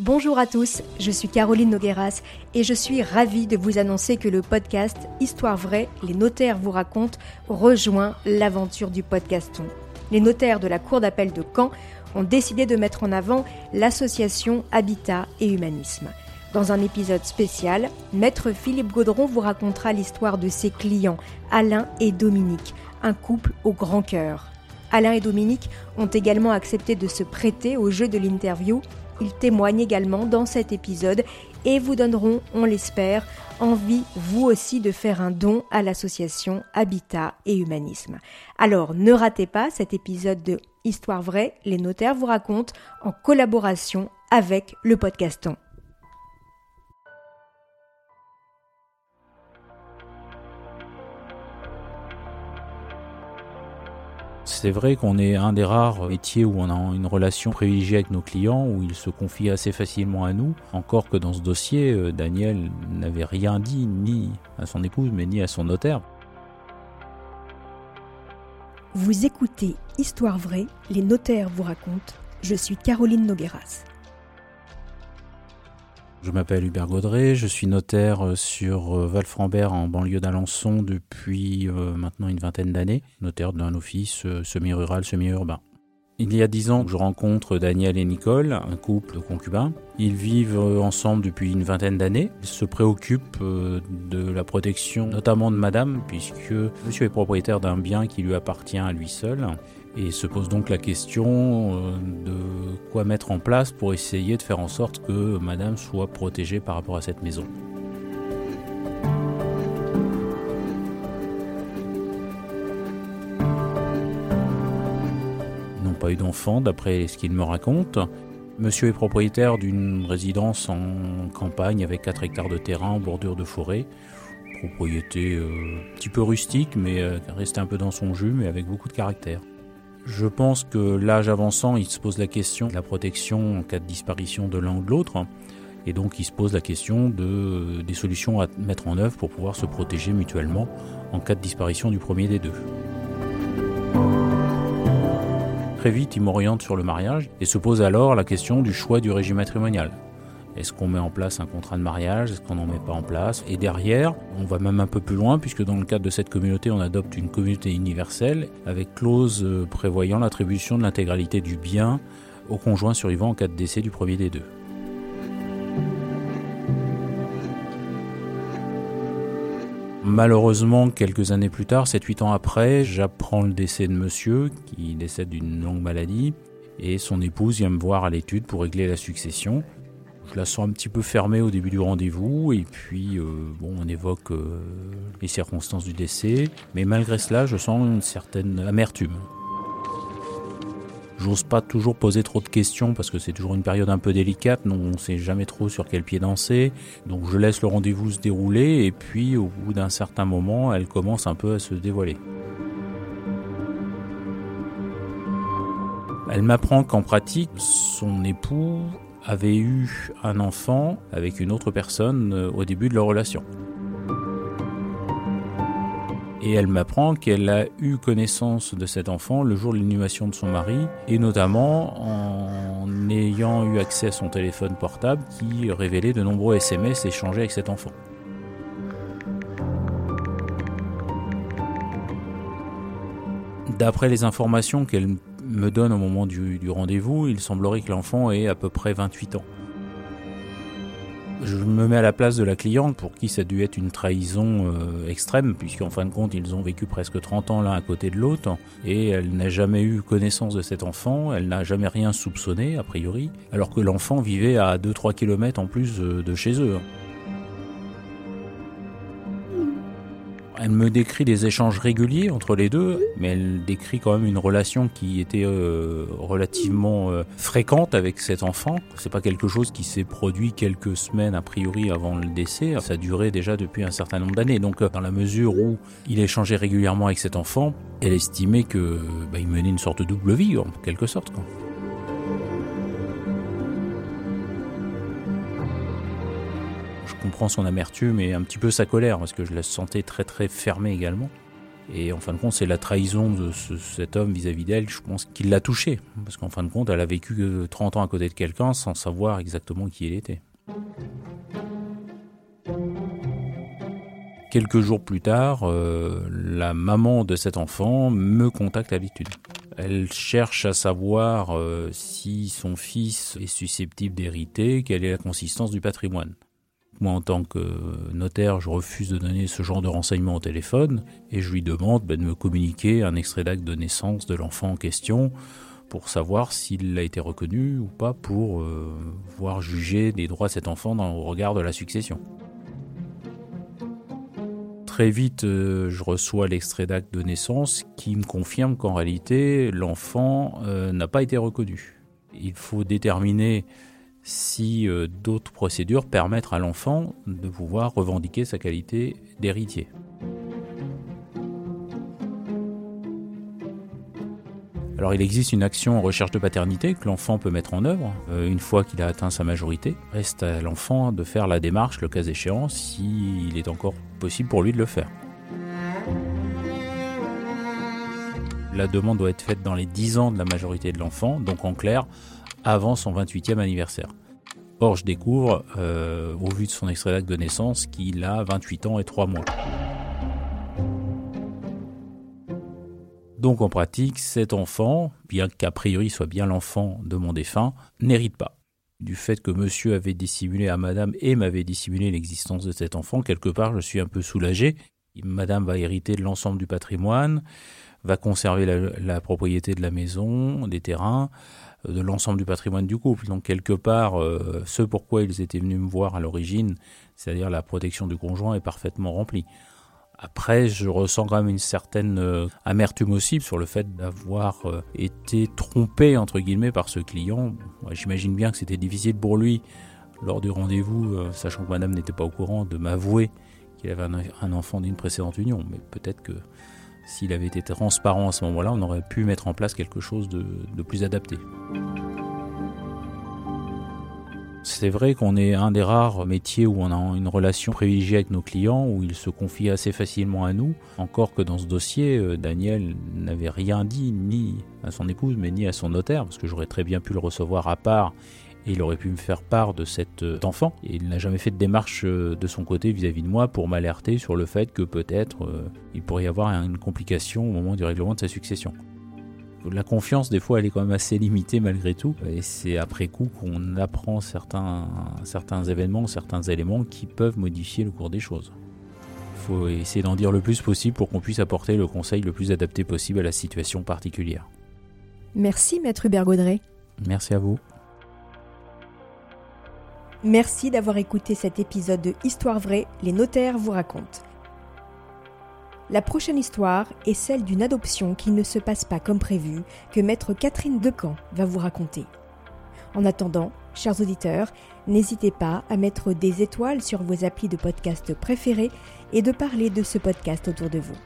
Bonjour à tous, je suis Caroline Nogueras et je suis ravie de vous annoncer que le podcast Histoire vraie, les notaires vous racontent rejoint l'aventure du podcaston. Les notaires de la Cour d'appel de Caen ont décidé de mettre en avant l'association Habitat et Humanisme. Dans un épisode spécial, Maître Philippe Gaudron vous racontera l'histoire de ses clients, Alain et Dominique, un couple au grand cœur. Alain et Dominique ont également accepté de se prêter au jeu de l'interview ils témoignent également dans cet épisode et vous donneront, on l'espère, envie vous aussi de faire un don à l'association Habitat et Humanisme. Alors ne ratez pas cet épisode de Histoire vraie, les notaires vous racontent en collaboration avec le podcaston. C'est vrai qu'on est un des rares métiers où on a une relation privilégiée avec nos clients, où ils se confient assez facilement à nous. Encore que dans ce dossier, euh, Daniel n'avait rien dit ni à son épouse, mais ni à son notaire. Vous écoutez Histoire vraie, les notaires vous racontent. Je suis Caroline Nogueras. Je m'appelle Hubert Gaudret, je suis notaire euh, sur euh, Val-Frambert en banlieue d'Alençon depuis euh, maintenant une vingtaine d'années, notaire d'un office semi-rural, semi-urbain. Il y a dix ans, je rencontre Daniel et Nicole, un couple concubins. Ils vivent ensemble depuis une vingtaine d'années. Ils se préoccupent de la protection, notamment de madame, puisque monsieur est propriétaire d'un bien qui lui appartient à lui seul. Et se pose donc la question euh, de quoi mettre en place pour essayer de faire en sorte que Madame soit protégée par rapport à cette maison. Ils n'ont pas eu d'enfants d'après ce qu'ils me racontent. Monsieur est propriétaire d'une résidence en campagne avec 4 hectares de terrain en bordure de forêt. Propriété euh, un petit peu rustique, mais euh, restée un peu dans son jus, mais avec beaucoup de caractère. Je pense que l'âge avançant, il se pose la question de la protection en cas de disparition de l'un ou de l'autre. Et donc il se pose la question de, des solutions à mettre en œuvre pour pouvoir se protéger mutuellement en cas de disparition du premier des deux. Très vite, il m'oriente sur le mariage et se pose alors la question du choix du régime matrimonial. Est-ce qu'on met en place un contrat de mariage? Est-ce qu'on n'en met pas en place? Et derrière, on va même un peu plus loin, puisque dans le cadre de cette communauté, on adopte une communauté universelle, avec clause euh, prévoyant l'attribution de l'intégralité du bien au conjoint survivant en cas de décès du premier des deux. Malheureusement, quelques années plus tard, 7-8 ans après, j'apprends le décès de monsieur, qui décède d'une longue maladie, et son épouse vient me voir à l'étude pour régler la succession. Je la sens un petit peu fermée au début du rendez-vous et puis euh, bon, on évoque euh, les circonstances du décès, mais malgré cela, je sens une certaine amertume. J'ose pas toujours poser trop de questions parce que c'est toujours une période un peu délicate, on ne sait jamais trop sur quel pied danser. Donc je laisse le rendez-vous se dérouler et puis au bout d'un certain moment, elle commence un peu à se dévoiler. Elle m'apprend qu'en pratique, son époux avait eu un enfant avec une autre personne euh, au début de leur relation. Et elle m'apprend qu'elle a eu connaissance de cet enfant le jour de l'inhumation de son mari, et notamment en ayant eu accès à son téléphone portable qui révélait de nombreux SMS échangés avec cet enfant. D'après les informations qu'elle me donne au moment du, rendez-vous, il semblerait que l'enfant ait à peu près 28 ans. Je me mets à la place de la cliente pour qui ça dû être une trahison euh, extrême, puisqu'en fin de compte, ils ont vécu presque 30 ans l'un à côté de l'autre, et elle n'a jamais eu connaissance de cet enfant, elle n'a jamais rien soupçonné, a priori, alors que l'enfant vivait à 2-3 km en plus de chez eux. Elle me décrit des échanges réguliers entre les deux, mais elle décrit quand même une relation qui était euh, relativement euh, fréquente avec cet enfant. C'est pas quelque chose qui s'est produit quelques semaines a priori avant le décès. Ça durait déjà depuis un certain nombre d'années. Donc, euh, dans la mesure où il échangeait régulièrement avec cet enfant, elle estimait que bah, menait une sorte de double vie en quelque sorte. Comprends son amertume et un petit peu sa colère, parce que je la sentais très très fermée également. Et en fin de compte, c'est la trahison de cet homme vis-à-vis d'elle, je pense, qu'il l'a touchée. Parce qu'en fin de compte, elle a vécu 30 ans à côté de quelqu'un sans savoir exactement qui il était. Quelques jours plus tard, euh, la maman de cet enfant me contacte à l'étude. Elle cherche à savoir euh, si son fils est susceptible d'hériter, quelle est la consistance du patrimoine. Moi, en tant que notaire, je refuse de donner ce genre de renseignements au téléphone et je lui demande ben, de me communiquer un extrait d'acte de naissance de l'enfant en question pour savoir s'il a été reconnu ou pas pour euh, voir juger des droits de cet enfant dans le regard de la succession. Très vite, euh, je reçois l'extrait d'acte de naissance qui me confirme qu'en réalité, l'enfant euh, n'a pas été reconnu. Il faut déterminer si euh, d'autres procédures permettent à l'enfant de pouvoir revendiquer sa qualité d'héritier. Alors il existe une action en recherche de paternité que l'enfant peut mettre en œuvre euh, une fois qu'il a atteint sa majorité. Reste à l'enfant de faire la démarche le cas échéant s'il est encore possible pour lui de le faire. La demande doit être faite dans les 10 ans de la majorité de l'enfant, donc en clair, avant son 28e anniversaire. Or, je découvre, euh, au vu de son extrait d'acte de naissance, qu'il a 28 ans et 3 mois. Donc en pratique, cet enfant, bien qu'a priori soit bien l'enfant de mon défunt, n'hérite pas. Du fait que monsieur avait dissimulé à madame et m'avait dissimulé l'existence de cet enfant, quelque part je suis un peu soulagé. Madame va hériter de l'ensemble du patrimoine, va conserver la, propriété de la maison, des terrains, euh, de l'ensemble du patrimoine du couple. Donc quelque part, euh, ce pourquoi ils étaient venus me voir à l'origine, c'est-à-dire la protection du conjoint, est parfaitement rempli. Après, je ressens quand même une certaine euh, amertume aussi sur le fait d'avoir euh, été trompé, entre guillemets, par ce client. J'imagine bien que c'était difficile pour lui, lors du rendez-vous, sachant que madame n'était pas au courant, de m'avouer qu'il avait un, enfant d'une précédente union. Mais peut-être que s'il avait été transparent à ce moment-là, on aurait pu mettre en place quelque chose de plus adapté. C'est vrai qu'on est un des rares métiers où on a une relation privilégiée avec nos clients, où ils se confient assez facilement à nous. Encore que dans ce dossier, euh, Daniel n'avait rien dit ni à son épouse, mais ni à son notaire, parce que j'aurais très bien pu le recevoir à part et il aurait pu me faire part de cet euh, enfant. Et il n'a jamais fait de démarche euh, de son côté vis-à-vis de moi pour m'alerter sur le fait que peut-être il pourrait y avoir une complication au moment du règlement de sa succession la confiance, des fois, elle est quand même assez limitée malgré tout. Et c'est après coup qu'on apprend certains, certains événements, certains éléments qui peuvent modifier le cours des choses. Il faut essayer d'en dire le plus possible pour qu'on puisse apporter le conseil le plus adapté possible à la situation particulière. Merci, Maître Hubert Gaudret. Merci à vous. Merci d'avoir écouté cet épisode de Histoire vraie, les notaires vous racontent. La prochaine histoire est celle d'une adoption qui ne se passe pas comme prévu, que maître Catherine Decamp va vous raconter. En attendant, chers auditeurs, n'hésitez pas à mettre des étoiles sur vos applis de podcast préférés et de parler de ce podcast autour de vous.